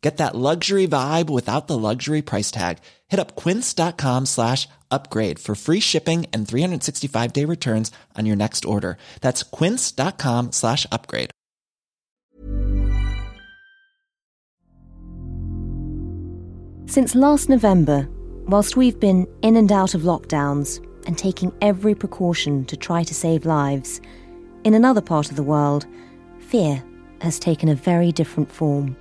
Get that luxury vibe without the luxury price tag. Hit up quince.com slash upgrade for free shipping and 365 day returns on your next order. That's quince.com slash upgrade. Since last November, whilst we've been in and out of lockdowns and taking every precaution to try to save lives, in another part of the world, fear has taken a very different form.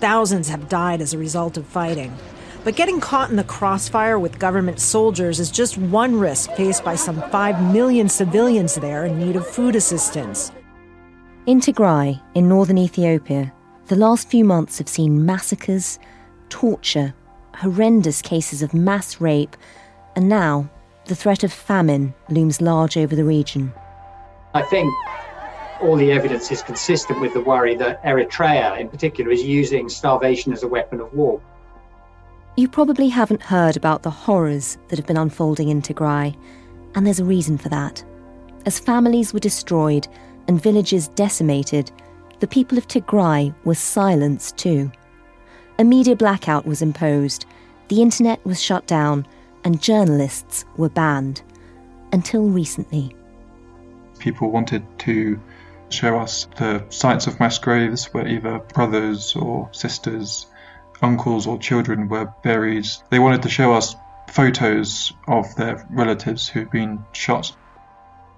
Thousands have died as a result of fighting. But getting caught in the crossfire with government soldiers is just one risk faced by some 5 million civilians there in need of food assistance. In Tigray, in northern Ethiopia, the last few months have seen massacres, torture, horrendous cases of mass rape, and now the threat of famine looms large over the region. I think all the evidence is consistent with the worry that Eritrea, in particular, is using starvation as a weapon of war. You probably haven't heard about the horrors that have been unfolding in Tigray, and there's a reason for that. As families were destroyed and villages decimated, the people of Tigray were silenced too. A media blackout was imposed, the internet was shut down, and journalists were banned. Until recently. People wanted to show us the sites of mass graves where either brothers or sisters, uncles or children were buried. They wanted to show us photos of their relatives who'd been shot.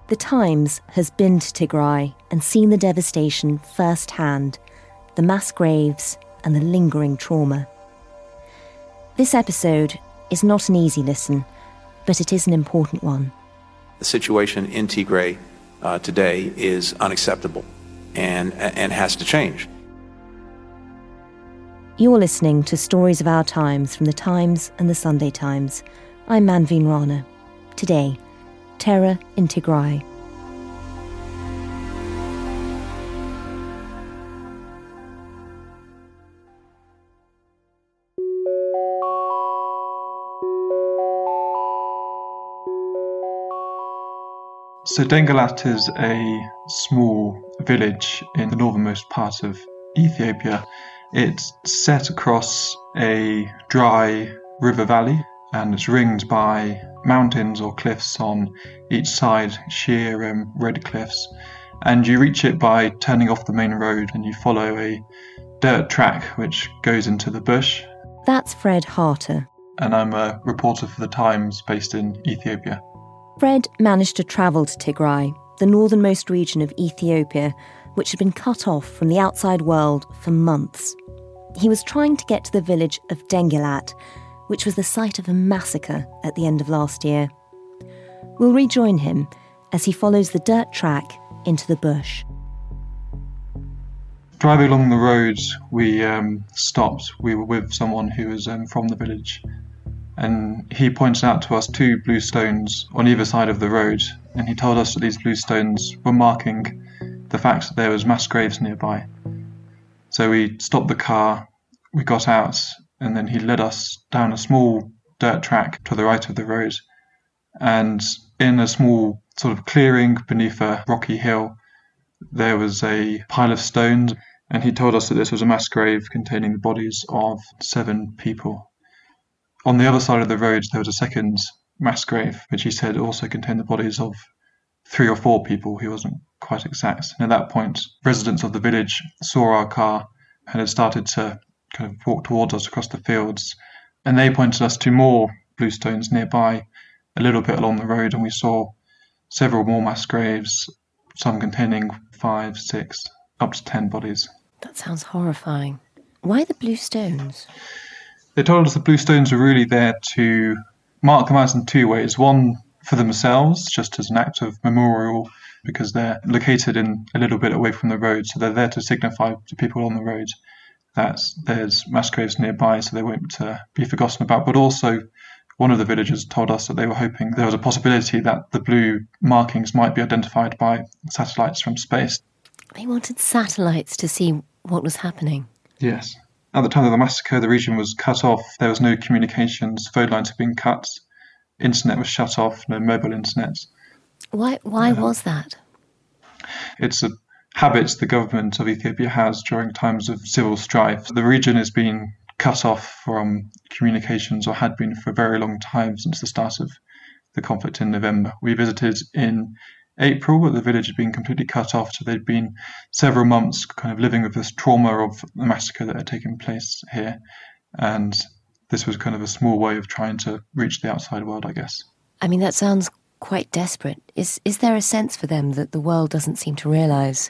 The Times has been to Tigray and seen the devastation firsthand, the mass graves and the lingering trauma. This episode is not an easy listen, but it is an important one. The situation in Tigray uh, today is unacceptable and, and has to change. You're listening to Stories of Our Times from the Times and the Sunday Times. I'm Manveen Rana. Today, terror in Tigray. So Dengalat is a small village in the northernmost part of Ethiopia. It's set across a dry river valley and it's ringed by mountains or cliffs on each side, sheer and red cliffs. And you reach it by turning off the main road and you follow a dirt track which goes into the bush. That's Fred Harter. And I'm a reporter for the Times based in Ethiopia. Fred managed to travel to Tigray, the northernmost region of Ethiopia, which had been cut off from the outside world for months. He was trying to get to the village of Dengalat, which was the site of a massacre at the end of last year. We'll rejoin him as he follows the dirt track into the bush. Driving along the road, we um, stopped. We were with someone who was um, from the village, and he pointed out to us two blue stones on either side of the road, and he told us that these blue stones were marking the fact that there was mass graves nearby. So we stopped the car, we got out, and then he led us down a small dirt track to the right of the road. And in a small sort of clearing beneath a rocky hill, there was a pile of stones, and he told us that this was a mass grave containing the bodies of seven people. On the other side of the road, there was a second mass grave, which he said also contained the bodies of three or four people. He wasn't quite exact. And at that point, residents of the village saw our car and had started to kind of walk towards us across the fields. And they pointed us to more blue stones nearby, a little bit along the road, and we saw several more mass graves some containing five, six, up to ten bodies. That sounds horrifying. Why the blue stones? They told us the blue stones were really there to mark them out in two ways. One for themselves, just as an act of memorial, because they're located in a little bit away from the road, so they're there to signify to people on the road that there's mass graves nearby, so they won't uh, be forgotten about. But also, one of the villagers told us that they were hoping there was a possibility that the blue markings might be identified by satellites from space. They wanted satellites to see what was happening. Yes. At the time of the massacre, the region was cut off. There was no communications. Phone lines had been cut. Internet was shut off. No mobile internet. Why? Why was that? It's a habit the government of Ethiopia has during times of civil strife. The region has been cut off from communications, or had been for a very long time since the start of the conflict in November. We visited in April, but the village had been completely cut off. So they'd been several months kind of living with this trauma of the massacre that had taken place here. And this was kind of a small way of trying to reach the outside world, I guess. I mean, that sounds quite desperate. Is is there a sense for them that the world doesn't seem to realise?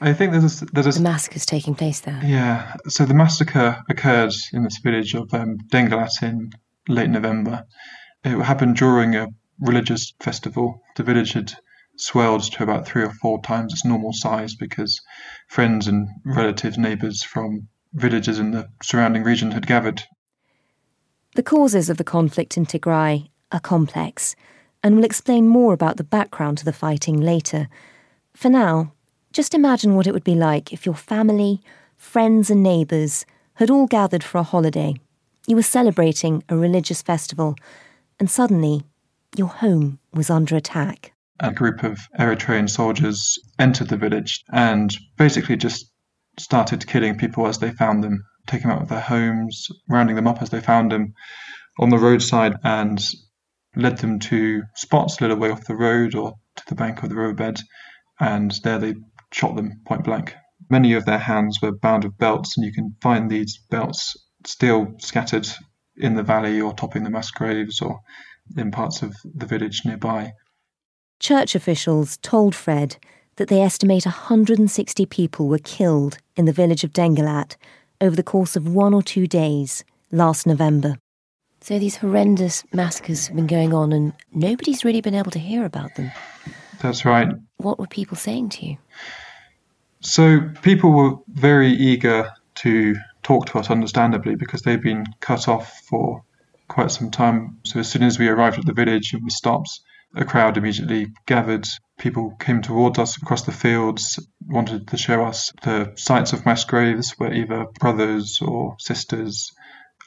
I think there's a, there's a the massacre's taking place there. Yeah. So the massacre occurred in this village of um, Dengalat in late November. It happened during a religious festival. The village had swelled to about three or four times its normal size because friends and relatives, neighbours from villages in the surrounding region had gathered. The causes of the conflict in Tigray are complex, and we'll explain more about the background to the fighting later. For now, just imagine what it would be like if your family, friends, and neighbours had all gathered for a holiday. You were celebrating a religious festival, and suddenly your home was under attack a group of Eritrean soldiers entered the village and basically just started killing people as they found them, taking them out of their homes, rounding them up as they found them on the roadside, and led them to spots a little way off the road or to the bank of the riverbed. And there they shot them point blank. Many of their hands were bound with belts, and you can find these belts still scattered in the valley or topping the mass graves or in parts of the village nearby. Church officials told Fred that they estimate 160 people were killed in the village of Dengalat over the course of one or two days last November. So these horrendous massacres have been going on and nobody's really been able to hear about them. That's right. What were people saying to you? So people were very eager to talk to us, understandably, because they've been cut off for quite some time. So as soon as we arrived at the village and we stopped, a crowd immediately gathered. People came towards us across the fields, wanted to show us the sites of mass graves where either brothers or sisters,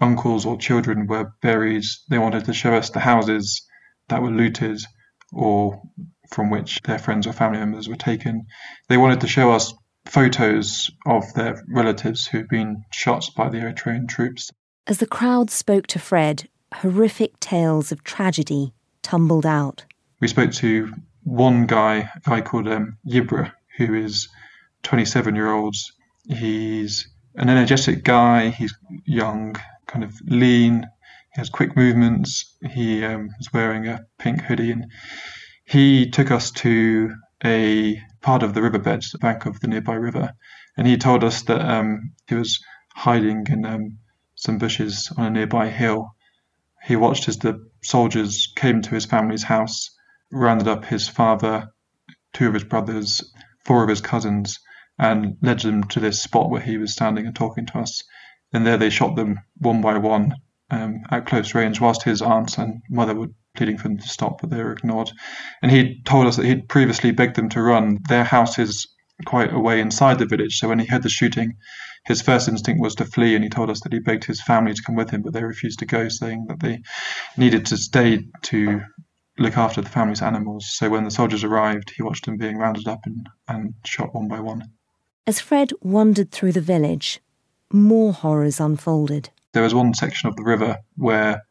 uncles or children were buried. They wanted to show us the houses that were looted or from which their friends or family members were taken. They wanted to show us photos of their relatives who'd been shot by the Eritrean troops. As the crowd spoke to Fred, horrific tales of tragedy tumbled out we spoke to one guy, a guy called um, Yibra, who is 27 year old. He's an energetic guy. He's young, kind of lean. He has quick movements. He um, was wearing a pink hoodie, and he took us to a part of the riverbed, the bank of the nearby river, and he told us that um, he was hiding in um, some bushes on a nearby hill. He watched as the soldiers came to his family's house rounded up his father, two of his brothers, four of his cousins, and led them to this spot where he was standing and talking to us. And there they shot them one by one um, at close range, whilst his aunt and mother were pleading for them to stop, but they were ignored. And he told us that he'd previously begged them to run. Their house is quite away inside the village, so when he heard the shooting, his first instinct was to flee, and he told us that he begged his family to come with him, but they refused to go, saying that they needed to stay to look after the family's animals. So when the soldiers arrived, he watched them being rounded up and, and shot one by one. As Fred wandered through the village, more horrors unfolded. There was one section of the river where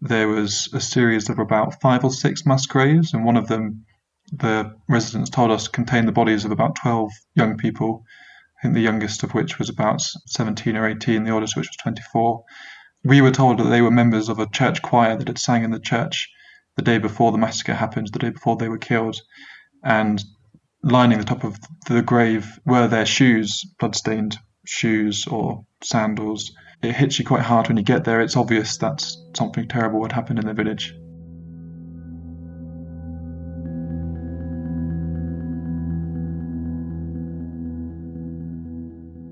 there was a series of about five or six mass graves, and one of them, the residents told us, contained the bodies of about 12 young people. I think the youngest of which was about 17 or 18, the oldest of which was 24. We were told that they were members of a church choir that had sang in the church the day before the massacre happened, the day before they were killed, and lining the top of the grave were their shoes, bloodstained shoes or sandals. It hits you quite hard when you get there. It's obvious that something terrible had happened in the village.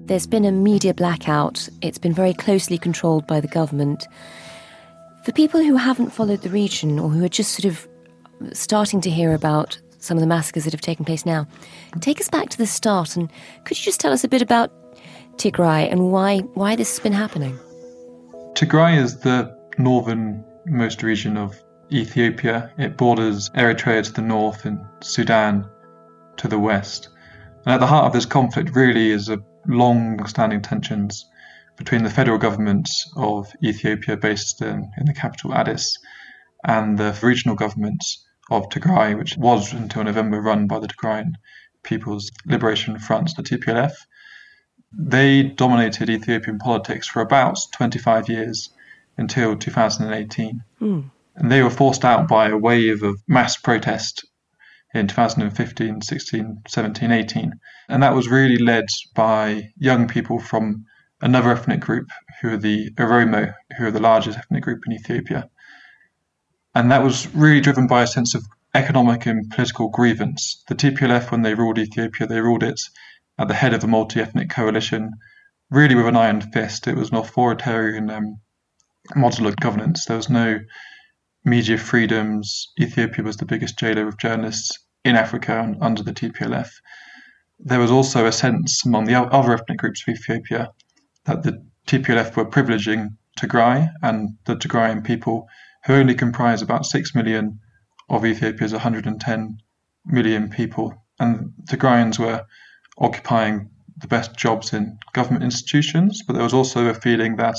There's been a media blackout. It's been very closely controlled by the government. For people who haven't followed the region or who are just sort of starting to hear about some of the massacres that have taken place now, take us back to the start and could you just tell us a bit about Tigray and why why this has been happening? Tigray is the northernmost region of Ethiopia. It borders Eritrea to the north and Sudan to the west. And at the heart of this conflict really is a long-standing tensions between the federal government of Ethiopia, based in, in the capital Addis, and the regional government of Tigray, which was until November run by the Tigrayan People's Liberation Front, the TPLF. They dominated Ethiopian politics for about 25 years until 2018. Mm. And they were forced out by a wave of mass protest in 2015, 16, 17, 18. And that was really led by young people from another ethnic group, who are the Oromo, who are the largest ethnic group in Ethiopia. And that was really driven by a sense of economic and political grievance. The TPLF, when they ruled Ethiopia, they ruled it at the head of a multi ethnic coalition, really with an iron fist. It was an authoritarian um, model of governance. There was no media freedoms. Ethiopia was the biggest jailer of journalists in Africa under the TPLF. There was also a sense among the other ethnic groups of Ethiopia that the TPLF were privileging Tigray and the Tigrayan people, who only comprise about 6 million of Ethiopia's 110 million people. And Tigrayans were occupying the best jobs in government institutions, but there was also a feeling that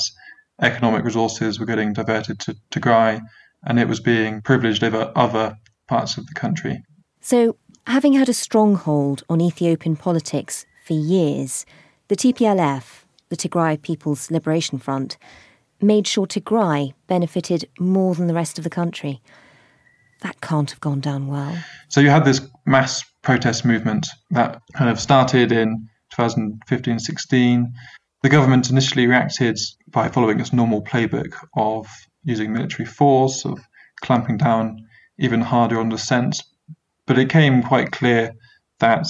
economic resources were getting diverted to Tigray and it was being privileged over other parts of the country. So, having had a stronghold on Ethiopian politics for years, the TPLF, the Tigray People's Liberation Front, made sure Tigray benefited more than the rest of the country. That can't have gone down well. So, you had this mass protest movement that kind of started in 2015 16. The government initially reacted by following its normal playbook of using military force, of clamping down even harder on dissent, but it came quite clear that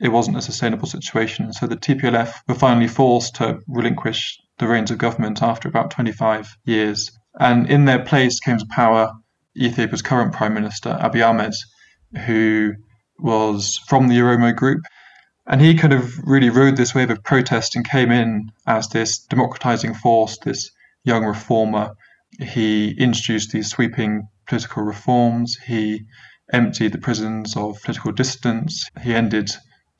it wasn't a sustainable situation. So the TPLF were finally forced to relinquish the reins of government after about 25 years. And in their place came to power Ethiopia's current Prime Minister, Abiy Ahmed, who was from the Oromo group. And he kind of really rode this wave of protest and came in as this democratizing force, this young reformer. He introduced these sweeping political reforms. He emptied the prisons of political dissidents. He ended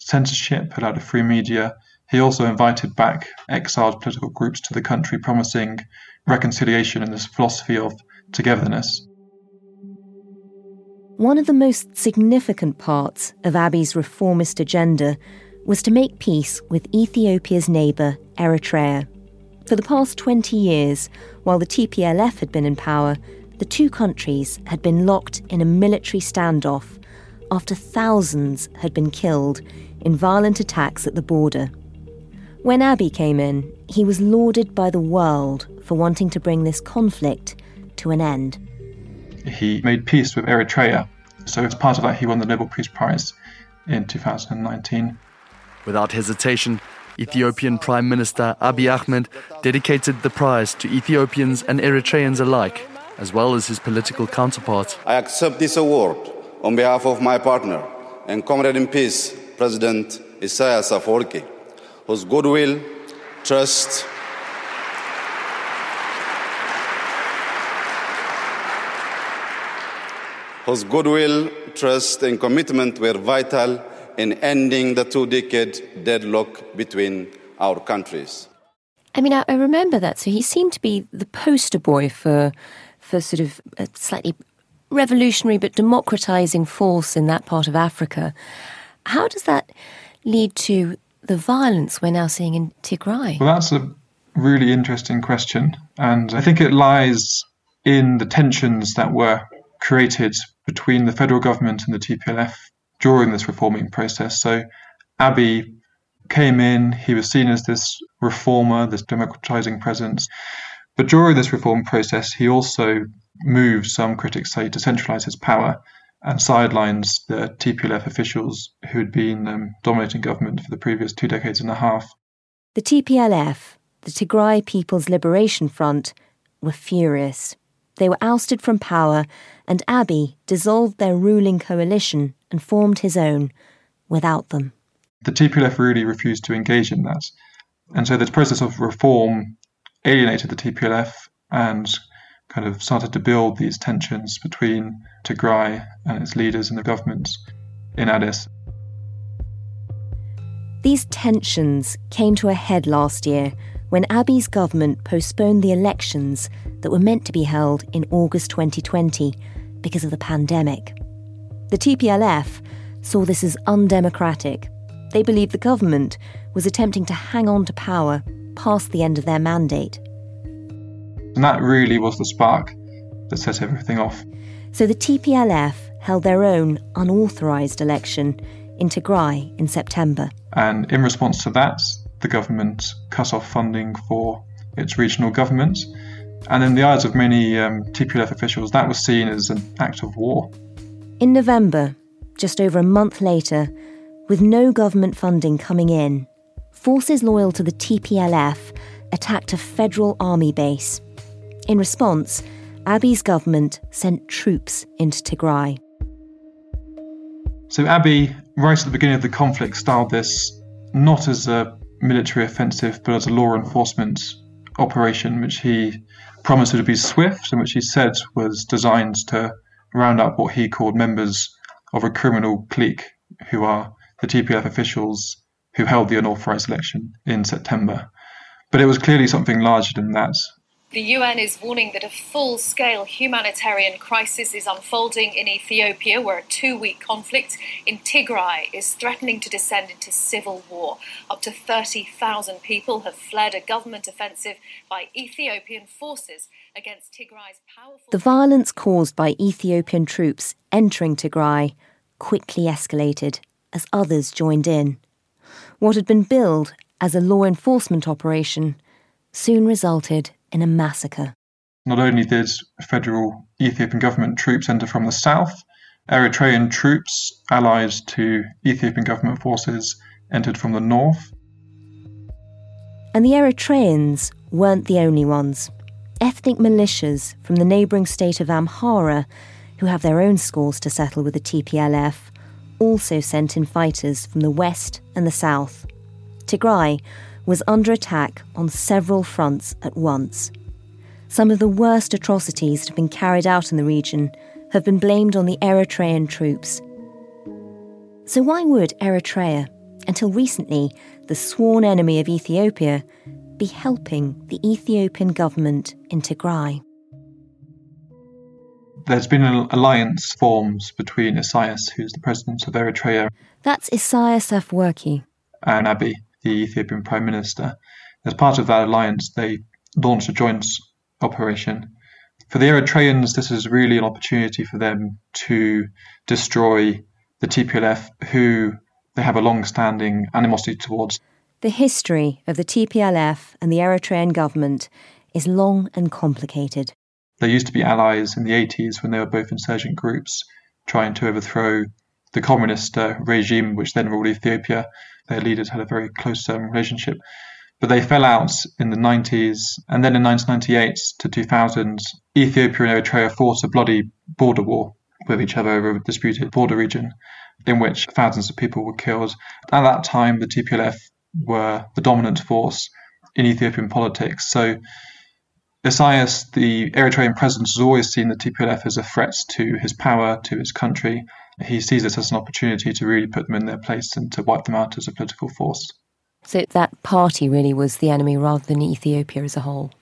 censorship, allowed a free media. He also invited back exiled political groups to the country, promising reconciliation and this philosophy of togetherness. One of the most significant parts of Abiy's reformist agenda was to make peace with Ethiopia's neighbour, Eritrea. For the past 20 years, while the TPLF had been in power, the two countries had been locked in a military standoff after thousands had been killed in violent attacks at the border. When Abiy came in, he was lauded by the world for wanting to bring this conflict to an end. He made peace with Eritrea, so as part of that, he won the Nobel Peace Prize in 2019. Without hesitation, Ethiopian Prime Minister Abiy Ahmed dedicated the prize to Ethiopians and Eritreans alike as well as his political counterpart. I accept this award on behalf of my partner and comrade in peace, President Isaias Afwerki, whose goodwill, trust, whose goodwill, trust, and commitment were vital in ending the two decade deadlock between our countries. I mean, I, I remember that. So he seemed to be the poster boy for for sort of a slightly revolutionary but democratizing force in that part of Africa. How does that lead to the violence we're now seeing in Tigray? Well, that's a really interesting question. And I think it lies in the tensions that were created between the federal government and the TPLF during this reforming process. So Abiy came in, he was seen as this reformer, this democratizing presence. But during this reform process, he also moved, some critics say, to centralize his power and sidelines the TPLF officials who had been um, dominating government for the previous two decades and a half. The TPLF, the Tigray People's Liberation Front, were furious. They were ousted from power, and Abiy dissolved their ruling coalition and formed his own without them. The TPLF really refused to engage in that. And so this process of reform alienated the TPLF and kind of started to build these tensions between Tigray and its leaders and the government in Addis. These tensions came to a head last year when Abiy's government postponed the elections that were meant to be held in August 2020 because of the pandemic. The TPLF saw this as undemocratic. They believed the government was attempting to hang on to power past the end of their mandate. And that really was the spark that set everything off. So the TPLF held their own unauthorised election in Tigray in September. And in response to that, the government cut off funding for its regional governments. And in the eyes of many um, TPLF officials, that was seen as an act of war. In November, just over a month later, with no government funding coming in, forces loyal to the TPLF attacked a federal army base. In response, Abiy's government sent troops into Tigray. So Abiy, right at the beginning of the conflict, styled this not as a military offensive, but as a law enforcement operation, which he promised would be swift and which he said was designed to round up what he called members of a criminal clique, who are the TPLF officials who held the unauthorized election in September. But it was clearly something larger than that. The UN is warning that a full scale humanitarian crisis is unfolding in Ethiopia, where a two week conflict in Tigray is threatening to descend into civil war. Up to 30,000 people have fled a government offensive by Ethiopian forces against Tigray's powerful. The violence caused by Ethiopian troops entering Tigray quickly escalated as others joined in. What had been billed as a law enforcement operation soon resulted in a massacre. Not only did federal Ethiopian government troops enter from the south, Eritrean troops allied to Ethiopian government forces entered from the north. And the Eritreans weren't the only ones. Ethnic militias from the neighbouring state of Amhara, who have their own scores to settle with the TPLF, also sent in fighters from the west and the south. Tigray was under attack on several fronts at once. Some of the worst atrocities that have been carried out in the region have been blamed on the Eritrean troops. So, why would Eritrea, until recently the sworn enemy of Ethiopia, be helping the Ethiopian government in Tigray? There's been an alliance formed between Isaias, who's the president of Eritrea, That's Isaias Afwerki. and Abiy, the Ethiopian Prime Minister. As part of that alliance, they launched a joint operation. For the Eritreans, this is really an opportunity for them to destroy the TPLF, who they have a long standing animosity towards. The history of the TPLF and the Eritrean government is long and complicated. They used to be allies in the 80s when they were both insurgent groups trying to overthrow the communist uh, regime which then ruled Ethiopia. Their leaders had a very close um, relationship. But they fell out in the 90s, and then in 1998 to 2000, Ethiopia and Eritrea fought a bloody border war with each other over a disputed border region in which thousands of people were killed. At that time, the TPLF were the dominant force in Ethiopian politics. So Isaias, the Eritrean president, has always seen the TPLF as a threat to his power, to his country. He sees this as an opportunity to really put them in their place and to wipe them out as a political force. So that party really was the enemy rather than Ethiopia as a whole.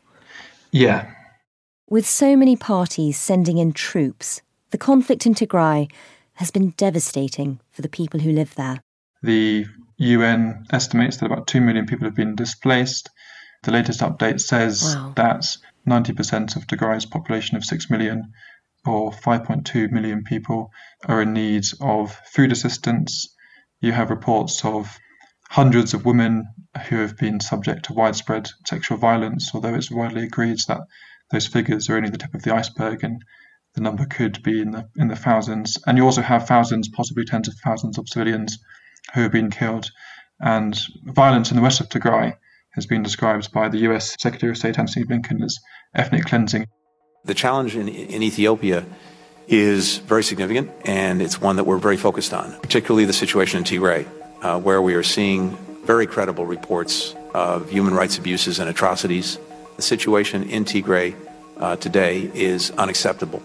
Yeah. With so many parties sending in troops, the conflict in Tigray has been devastating for the people who live there. The UN estimates that about 2 million people have been displaced. The latest update says Wow. that 90% of Tigray's population of 6 million or 5.2 million people, are in need of food assistance. You have reports of hundreds of women who have been subject to widespread sexual violence, although it's widely agreed that those figures are only the tip of the iceberg and the number could be in the in the thousands. And you also have thousands, possibly tens of thousands of civilians who have been killed. And violence in the west of Tigray has been described by the US Secretary of State Antony Blinken as ethnic cleansing. The challenge in, in Ethiopia is very significant, and it's one that we're very focused on, particularly the situation in Tigray, uh, where we are seeing very credible reports of human rights abuses and atrocities. The situation in Tigray uh, today is unacceptable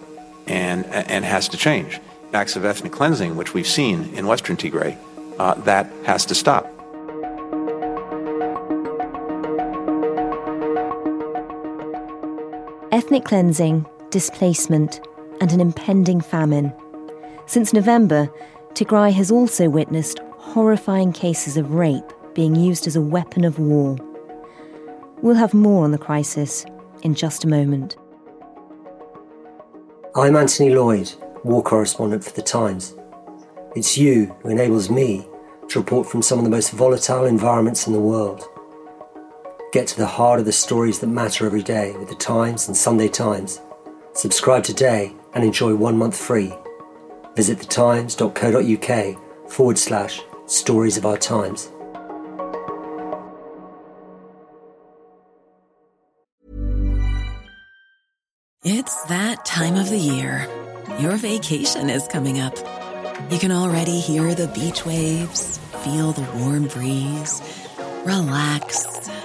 and, and has to change. Acts of ethnic cleansing, which we've seen in western Tigray, uh, that has to stop. Ethnic cleansing, displacement, and an impending famine. Since November, Tigray has also witnessed horrifying cases of rape being used as a weapon of war. We'll have more on the crisis in just a moment. I'm Anthony Lloyd, war correspondent for The Times. It's you who enables me to report from some of the most volatile environments in the world. Get to the heart of the stories that matter every day with The Times and Sunday Times. Subscribe today and enjoy one month free. Visit thetimes.co.uk forward slash stories of our times. It's that time of the year. Your vacation is coming up. You can already hear the beach waves, feel the warm breeze, relax,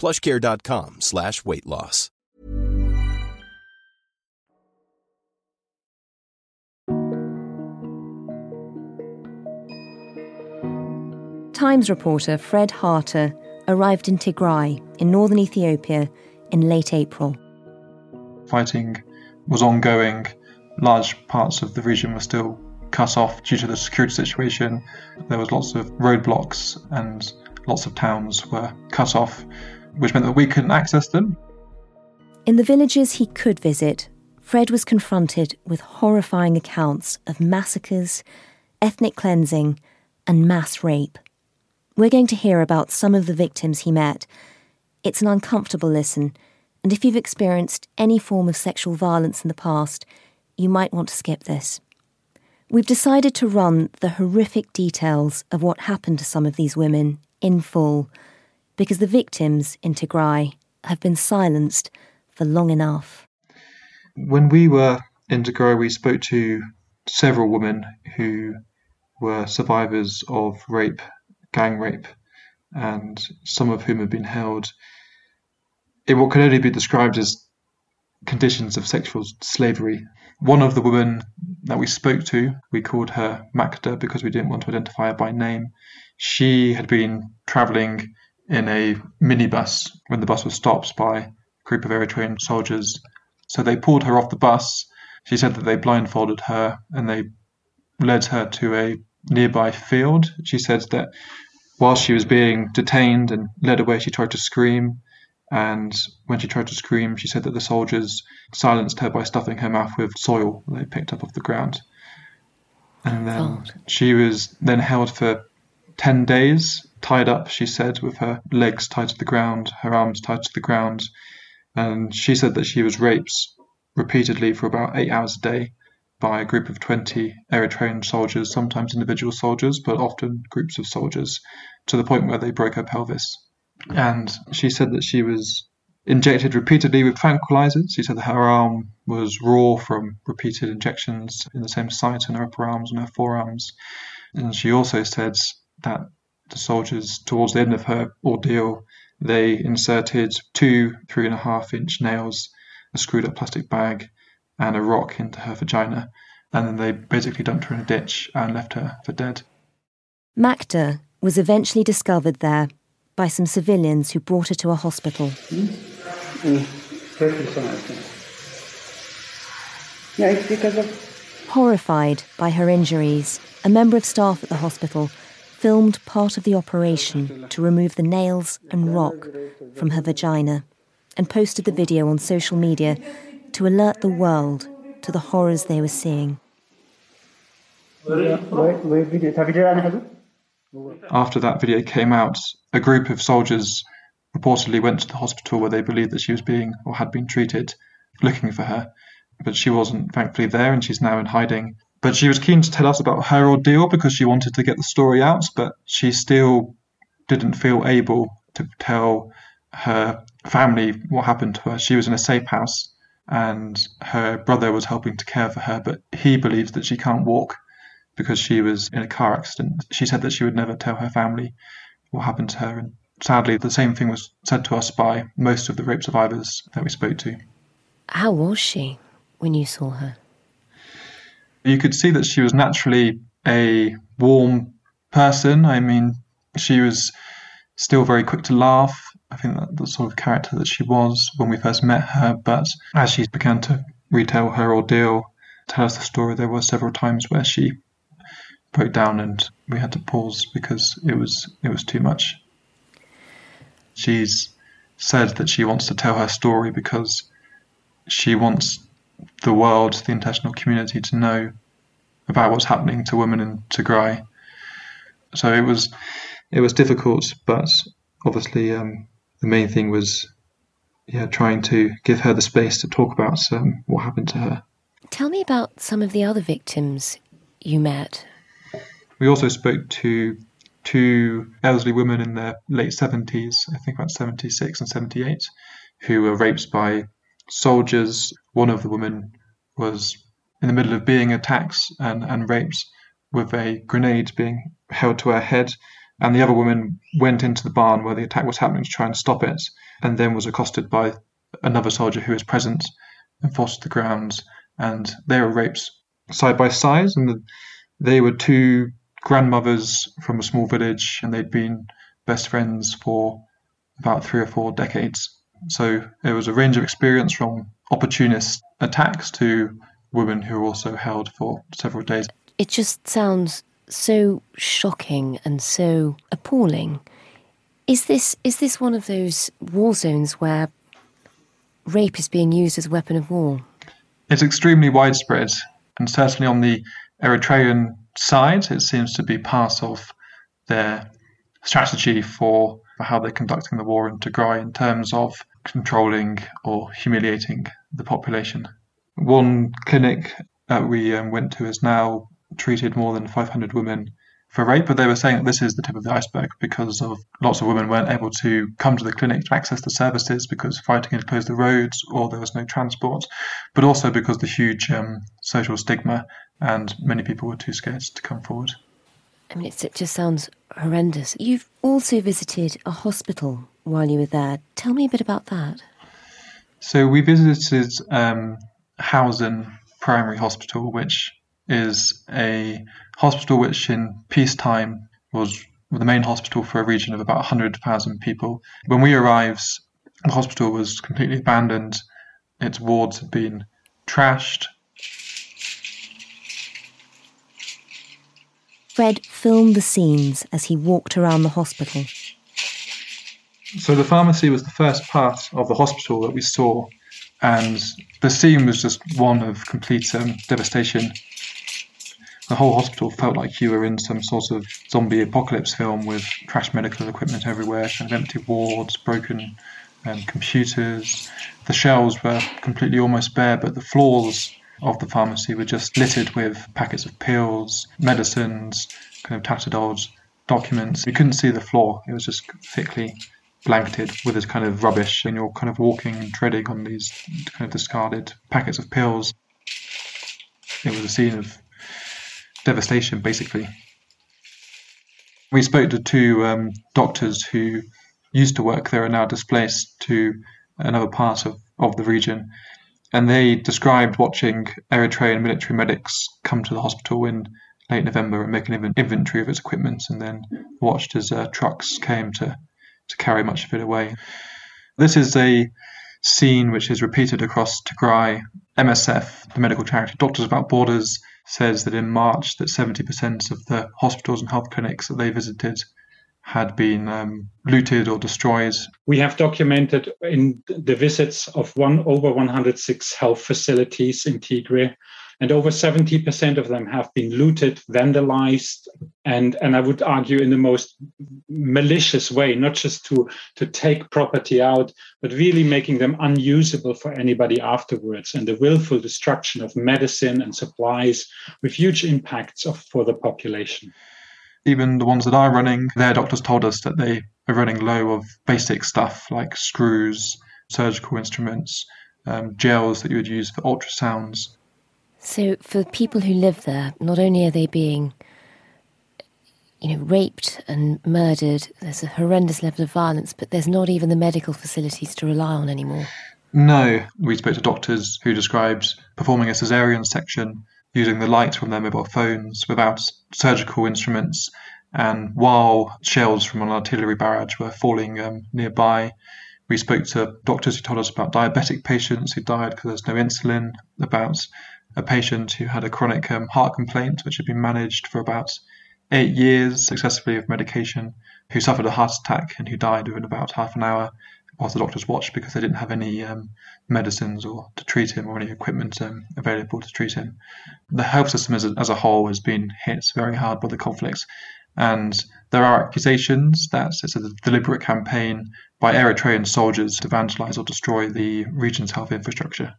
plushcare.com slash weight loss. Times reporter Fred Harter arrived in Tigray in northern Ethiopia in late April. Fighting was ongoing. Large parts of the region were still cut off due to the security situation. There was lots of roadblocks and lots of towns were cut off, which meant that we couldn't access them. In the villages he could visit, Fred was confronted with horrifying accounts of massacres, ethnic cleansing, and mass rape. We're going to hear about some of the victims he met. It's an uncomfortable listen, and if you've experienced any form of sexual violence in the past, you might want to skip this. We've decided to run the horrific details of what happened to some of these women in full, because the victims in Tigray have been silenced for long enough. When we were in Tigray, we spoke to several women who were survivors of rape gang rape, and some of whom have been held in what could only be described as conditions of sexual slavery. One of the women that we spoke to, we called her Makda because we didn't want to identify her by name. She had been traveling in a minibus when the bus was stopped by a group of Eritrean soldiers. So they pulled her off the bus. She said that they blindfolded her and they led her to a nearby field. She said that while she was being detained and led away, she tried to scream, And when she tried to scream, she said that the soldiers silenced her by stuffing her mouth with soil they picked up off the ground. And then she was then held for 10 days, tied up, she said, with her legs tied to the ground, her arms tied to the ground. And she said that she was raped repeatedly for about eight hours a day by a group of 20 Eritrean soldiers, sometimes individual soldiers, but often groups of soldiers, to the point where they broke her pelvis. And she said that she was injected repeatedly with tranquilizers. She said that her arm was raw from repeated injections in the same site in her upper arms and her forearms. And she also said that the soldiers, towards the end of her ordeal, they inserted two three and a half inch nails, a screwed up plastic bag, and a rock into her vagina. And then they basically dumped her in a ditch and left her for dead. Makda was eventually discovered there by some civilians who brought her to a hospital. Hmm? Horrified by her injuries, a member of staff at the hospital filmed part of the operation to remove the nails and rock from her vagina and posted the video on social media to alert the world to the horrors they were seeing. After that video came out, a group of soldiers reportedly went to the hospital where they believed that she was being or had been treated, looking for her. But she wasn't thankfully there and she's now in hiding. But she was keen to tell us about her ordeal because she wanted to get the story out, but she still didn't feel able to tell her family what happened to her. She was in a safe house and her brother was helping to care for her, but he believes that she can't walk because she was in a car accident. She said that she would never tell her family what happened to her, and sadly, the same thing was said to us by most of the rape survivors that we spoke to. How was she when you saw her? You could see that she was naturally a warm person. I mean, she was still very quick to laugh. I think that the sort of character that she was when we first met her, but as she began to retell her ordeal, tell us the story, there were several times where she broke down and we had to pause because it was it was too much. She's said that she wants to tell her story because she wants the world, the international community to know about what's happening to women in Tigray. So it was it was difficult, but obviously um, the main thing was yeah trying to give her the space to talk about um, what happened to her. Tell me about some of the other victims you met. We also spoke to two elderly women in their late 70s, I think about 76 and 78, who were raped by soldiers. One of the women was in the middle of being attacked and, and raped with a grenade being held to her head and the other woman went into the barn where the attack was happening to try and stop it, and then was accosted by another soldier who was present and forced to the ground. And they were raped side by side, and the, they were two grandmothers from a small village, and they'd been best friends for about three or four decades. So it was a range of experience from opportunist attacks to women who were also held for several days. It just sounds so shocking and so appalling. Is this is this one of those war zones where rape is being used as a weapon of war? It's extremely widespread, and certainly on the Eritrean side, it seems to be part of their strategy for, for how they're conducting the war in Tigray in terms of controlling or humiliating the population. One clinic that we um, went to has now treated more than 500 women for rape, but they were saying this is the tip of the iceberg because of lots of women weren't able to come to the clinic to access the services because fighting had closed the roads or there was no transport, but also because the huge um, social stigma and many people were too scared to come forward. I mean, it just sounds horrendous. You've also visited a hospital while you were there. Tell me a bit about that. So we visited um, Hawzen Primary Hospital, which is a hospital which in peacetime was the main hospital for a region of about 100,000 people. When we arrived, the hospital was completely abandoned. Its wards had been trashed. Fred filmed the scenes as he walked around the hospital. So the pharmacy was the first part of the hospital that we saw, and the scene was just one of complete um, devastation. The whole hospital felt like you were in some sort of zombie apocalypse film with trashed medical equipment everywhere, kind of empty wards, broken um, computers. The shelves were completely almost bare, but the floors of the pharmacy were just littered with packets of pills, medicines, kind of tattered old documents. You couldn't see the floor, it was just thickly blanketed with this kind of rubbish, and you're kind of walking and treading on these kind of discarded packets of pills. It was a scene of devastation, basically. We spoke to two um, doctors who used to work there are now displaced to another part of, of the region. And they described watching Eritrean military medics come to the hospital in late November and make an inventory of its equipment, and then watched as uh, trucks came to, to carry much of it away. This is a scene which is repeated across Tigray. MSF, the medical charity Doctors Without Borders, says that in March that 70% of the hospitals and health clinics that they visited had been um, looted or destroyed. We have documented in the visits of one over 106 health facilities in Tigray, and over 70% of them have been looted, vandalized, and, and I would argue in the most malicious way, not just to, to take property out, but really making them unusable for anybody afterwards, and the willful destruction of medicine and supplies with huge impacts of, for the population even the ones that are running, their doctors told us that they are running low of basic stuff like screws, surgical instruments, um, gels that you would use for ultrasounds. So, for people who live there, not only are they being, you know, raped and murdered, there's a horrendous level of violence, but there's not even the medical facilities to rely on anymore. No, we spoke to doctors who described performing a cesarean section using the light from their mobile phones without surgical instruments. And while shells from an artillery barrage were falling um, nearby, we spoke to doctors who told us about diabetic patients who died because there's no insulin, about a patient who had a chronic um, heart complaint which had been managed for about eight years successfully with medication, who suffered a heart attack and who died within about half an hour whilst the doctors watched because they didn't have any um, medicines or to treat him or any equipment um, available to treat him. The health system as a, as a whole has been hit very hard by the conflicts, and there are accusations that it's a deliberate campaign by Eritrean soldiers to vandalize or destroy the region's health infrastructure.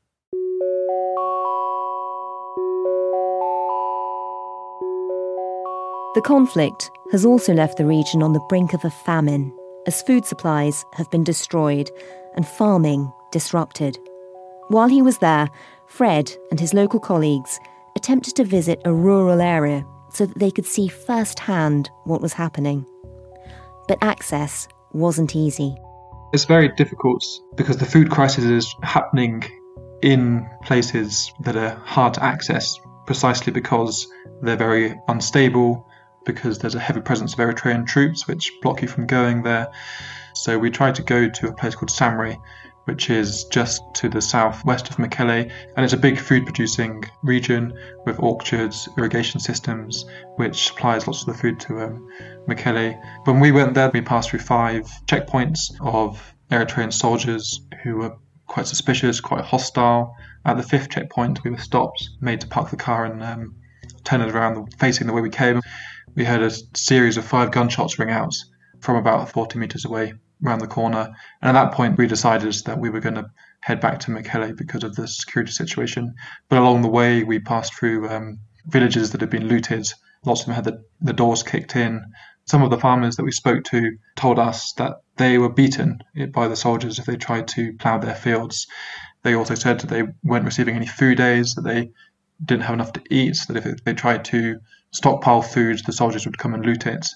The conflict has also left the region on the brink of a famine as food supplies have been destroyed and farming disrupted. While he was there, Fred and his local colleagues attempted to visit a rural area so that they could see firsthand what was happening. But access wasn't easy. It's very difficult because the food crisis is happening in places that are hard to access precisely because they're very unstable, because there's a heavy presence of Eritrean troops which block you from going there. So we tried to go to a place called Samri, which is just to the southwest of Mekelle, and it's a big food producing region with orchards, irrigation systems, which supplies lots of the food to um, Mekelle. When we went there, we passed through five checkpoints of Eritrean soldiers who were quite suspicious, quite hostile. At the fifth checkpoint, we were stopped, made to park the car and um, turn it around facing the way we came we heard a series of five gunshots ring out from about 40 meters away around the corner. And at that point, we decided that we were going to head back to Mekelle because of the security situation. But along the way, we passed through um, villages that had been looted. Lots of them had the, the doors kicked in. Some of the farmers that we spoke to told us that they were beaten by the soldiers if they tried to plough their fields. They also said that they weren't receiving any food aids, that they didn't have enough to eat, that if they tried to stockpile food, the soldiers would come and loot it.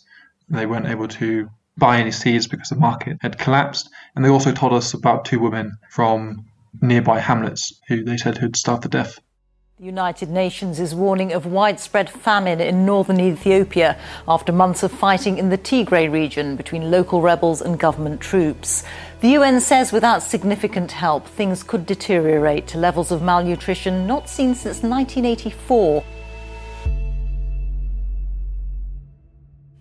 They weren't able to buy any seeds because the market had collapsed. And they also told us about two women from nearby hamlets who they said had starved to death. The United Nations is warning of widespread famine in northern Ethiopia after months of fighting in the Tigray region between local rebels and government troops. The UN says without significant help, things could deteriorate to levels of malnutrition not seen since 1984.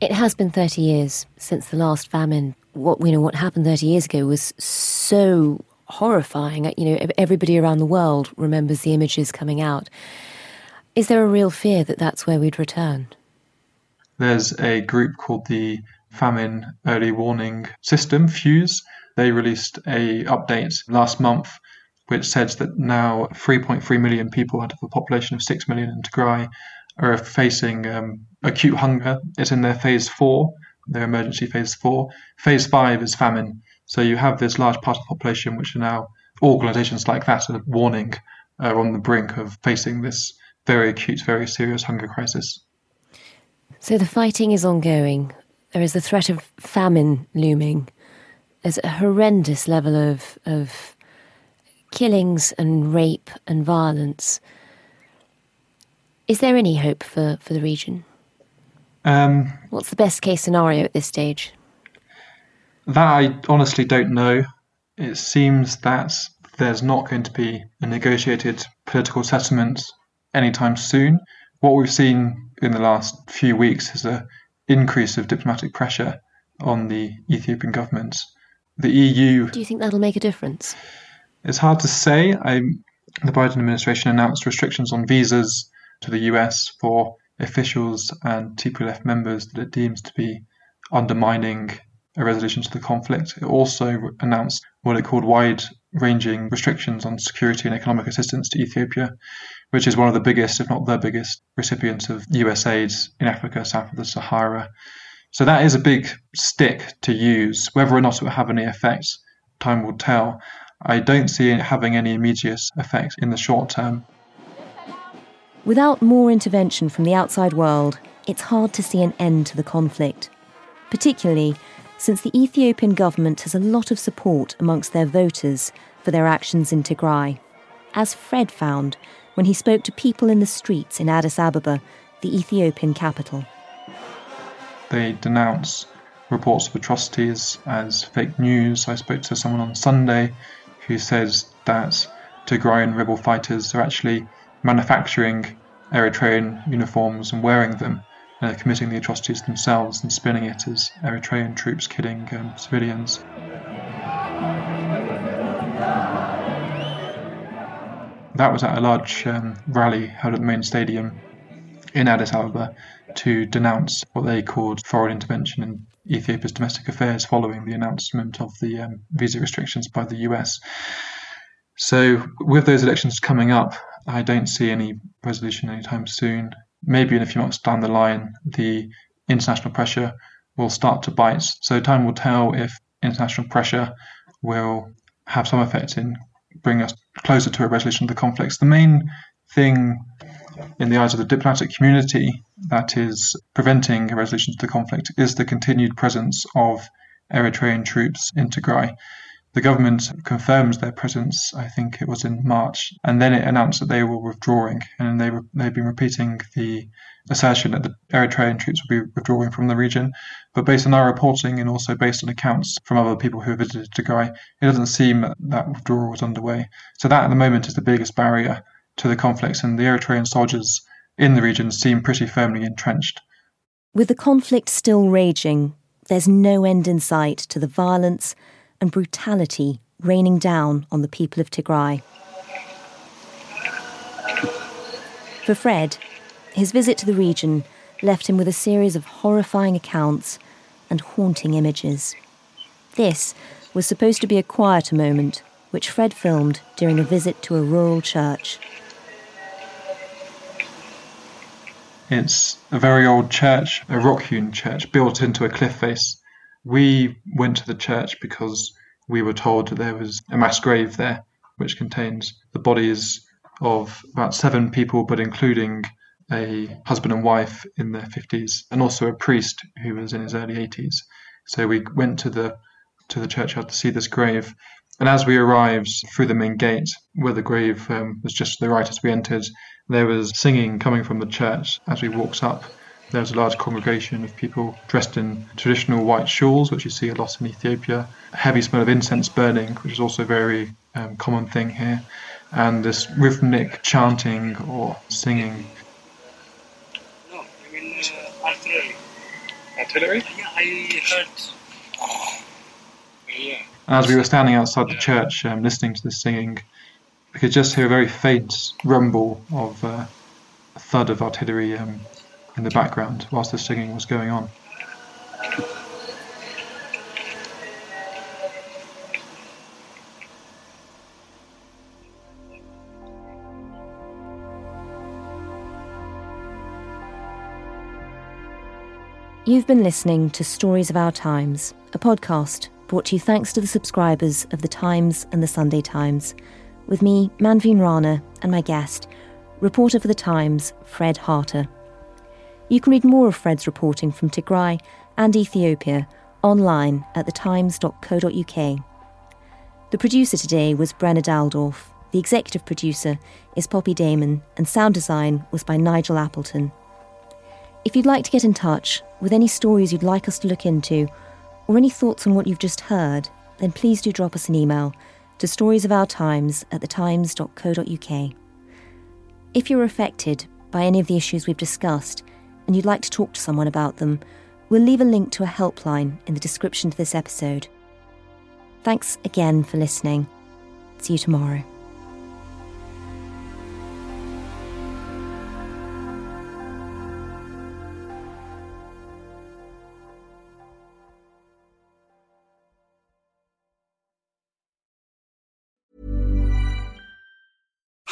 It has been 30 years since the last famine. What you know, what happened 30 years ago was so horrifying. You know, everybody around the world remembers the images coming out. Is there a real fear that that's where we'd return? There's a group called the Famine Early Warning System, FEWS. They released a update last month which says that now 3.3 million people out of a population of 6 million in Tigray are facing um, acute hunger. It's in their phase four, their emergency phase four. Phase five is famine. So you have this large part of the population which are now organizations like that are warning are on the brink of facing this very acute, very serious hunger crisis. So the fighting is ongoing. There is the threat of famine looming. There's a horrendous level of, of killings and rape and violence. Is there any hope for, for the region? Um, What's the best case scenario at this stage? That I honestly don't know. It seems that there's not going to be a negotiated political settlement anytime soon. What we've seen in the last few weeks is an increase of diplomatic pressure on the Ethiopian government. The EU. Do you think that'll make a difference? It's hard to say. I, the Biden administration announced restrictions on visas to the US for officials and TPLF members that it deems to be undermining a resolution to the conflict. It also announced what it called wide ranging restrictions on security and economic assistance to Ethiopia, which is one of the biggest, if not the biggest, recipients of US aid in Africa south of the Sahara. So that is a big stick to use. Whether or not it will have any effect, time will tell. I don't see it having any immediate effect in the short term. Without more intervention from the outside world, it's hard to see an end to the conflict, particularly since the Ethiopian government has a lot of support amongst their voters for their actions in Tigray, as Fred found when he spoke to people in the streets in Addis Ababa, the Ethiopian capital. They denounce reports of atrocities as fake news. I spoke to someone on Sunday who says that Tigrayan rebel fighters are actually manufacturing Eritrean uniforms and wearing them, and committing the atrocities themselves and spinning it as Eritrean troops killing um, civilians. That was at a large um, rally held at the main stadium in Addis Ababa to denounce what they called foreign intervention in Ethiopia's domestic affairs following the announcement of the um, visa restrictions by the US. So, with those elections coming up, I don't see any resolution anytime soon. Maybe in a few months down the line, the international pressure will start to bite. So, time will tell if international pressure will have some effect in bringing us closer to a resolution of the conflicts. The main thing in the eyes of the diplomatic community that is preventing a resolution to the conflict is the continued presence of Eritrean troops in Tigray. The government confirmed their presence, I think it was in March, and then it announced that they were withdrawing, and they were, they've been repeating the assertion that the Eritrean troops will be withdrawing from the region. But based on our reporting and also based on accounts from other people who have visited Tigray, it doesn't seem that that withdrawal was underway. So that at the moment is the biggest barrier to the conflicts, and the Eritrean soldiers in the region seem pretty firmly entrenched. With the conflict still raging, there's no end in sight to the violence and brutality raining down on the people of Tigray. For Fred, his visit to the region left him with a series of horrifying accounts and haunting images. This was supposed to be a quieter moment, which Fred filmed during a visit to a rural church. It's a very old church, a rock hewn church built into a cliff face we went to the church because we were told that there was a mass grave there, which contains the bodies of about seven people, but including a husband and wife in their 50s, and also a priest who was in his early 80s. So we went to the to the churchyard to see this grave. And as we arrived through the main gate, where the grave um, was just to the right as we entered, there was singing coming from the church as we walked up. There was a large congregation of people dressed in traditional white shawls, which you see a lot in Ethiopia. A heavy smell of incense burning, which is also a very um, common thing here. And this rhythmic chanting or singing. No, I mean uh, artillery. artillery? Yeah, I heard. Yeah. As we were standing outside the church um, listening to the singing, we could just hear a very faint rumble of uh, a thud of artillery um, in the background whilst the singing was going on. You've been listening to Stories of Our Times, a podcast brought to you thanks to the subscribers of The Times and The Sunday Times, with me, Manveen Rana, and my guest, reporter for The Times, Fred Harter. You can read more of Fred's reporting from Tigray and Ethiopia online at thetimes.co.uk. The producer today was Brenna Daldorf, the executive producer is Poppy Damon, and sound design was by Nigel Appleton. If you'd like to get in touch with any stories you'd like us to look into, or any thoughts on what you've just heard, then please do drop us an email to storiesofourtimes at thetimes.co.uk. If you're affected by any of the issues we've discussed and you'd like to talk to someone about them, we'll leave a link to a helpline in the description to this episode. Thanks again for listening. See you tomorrow.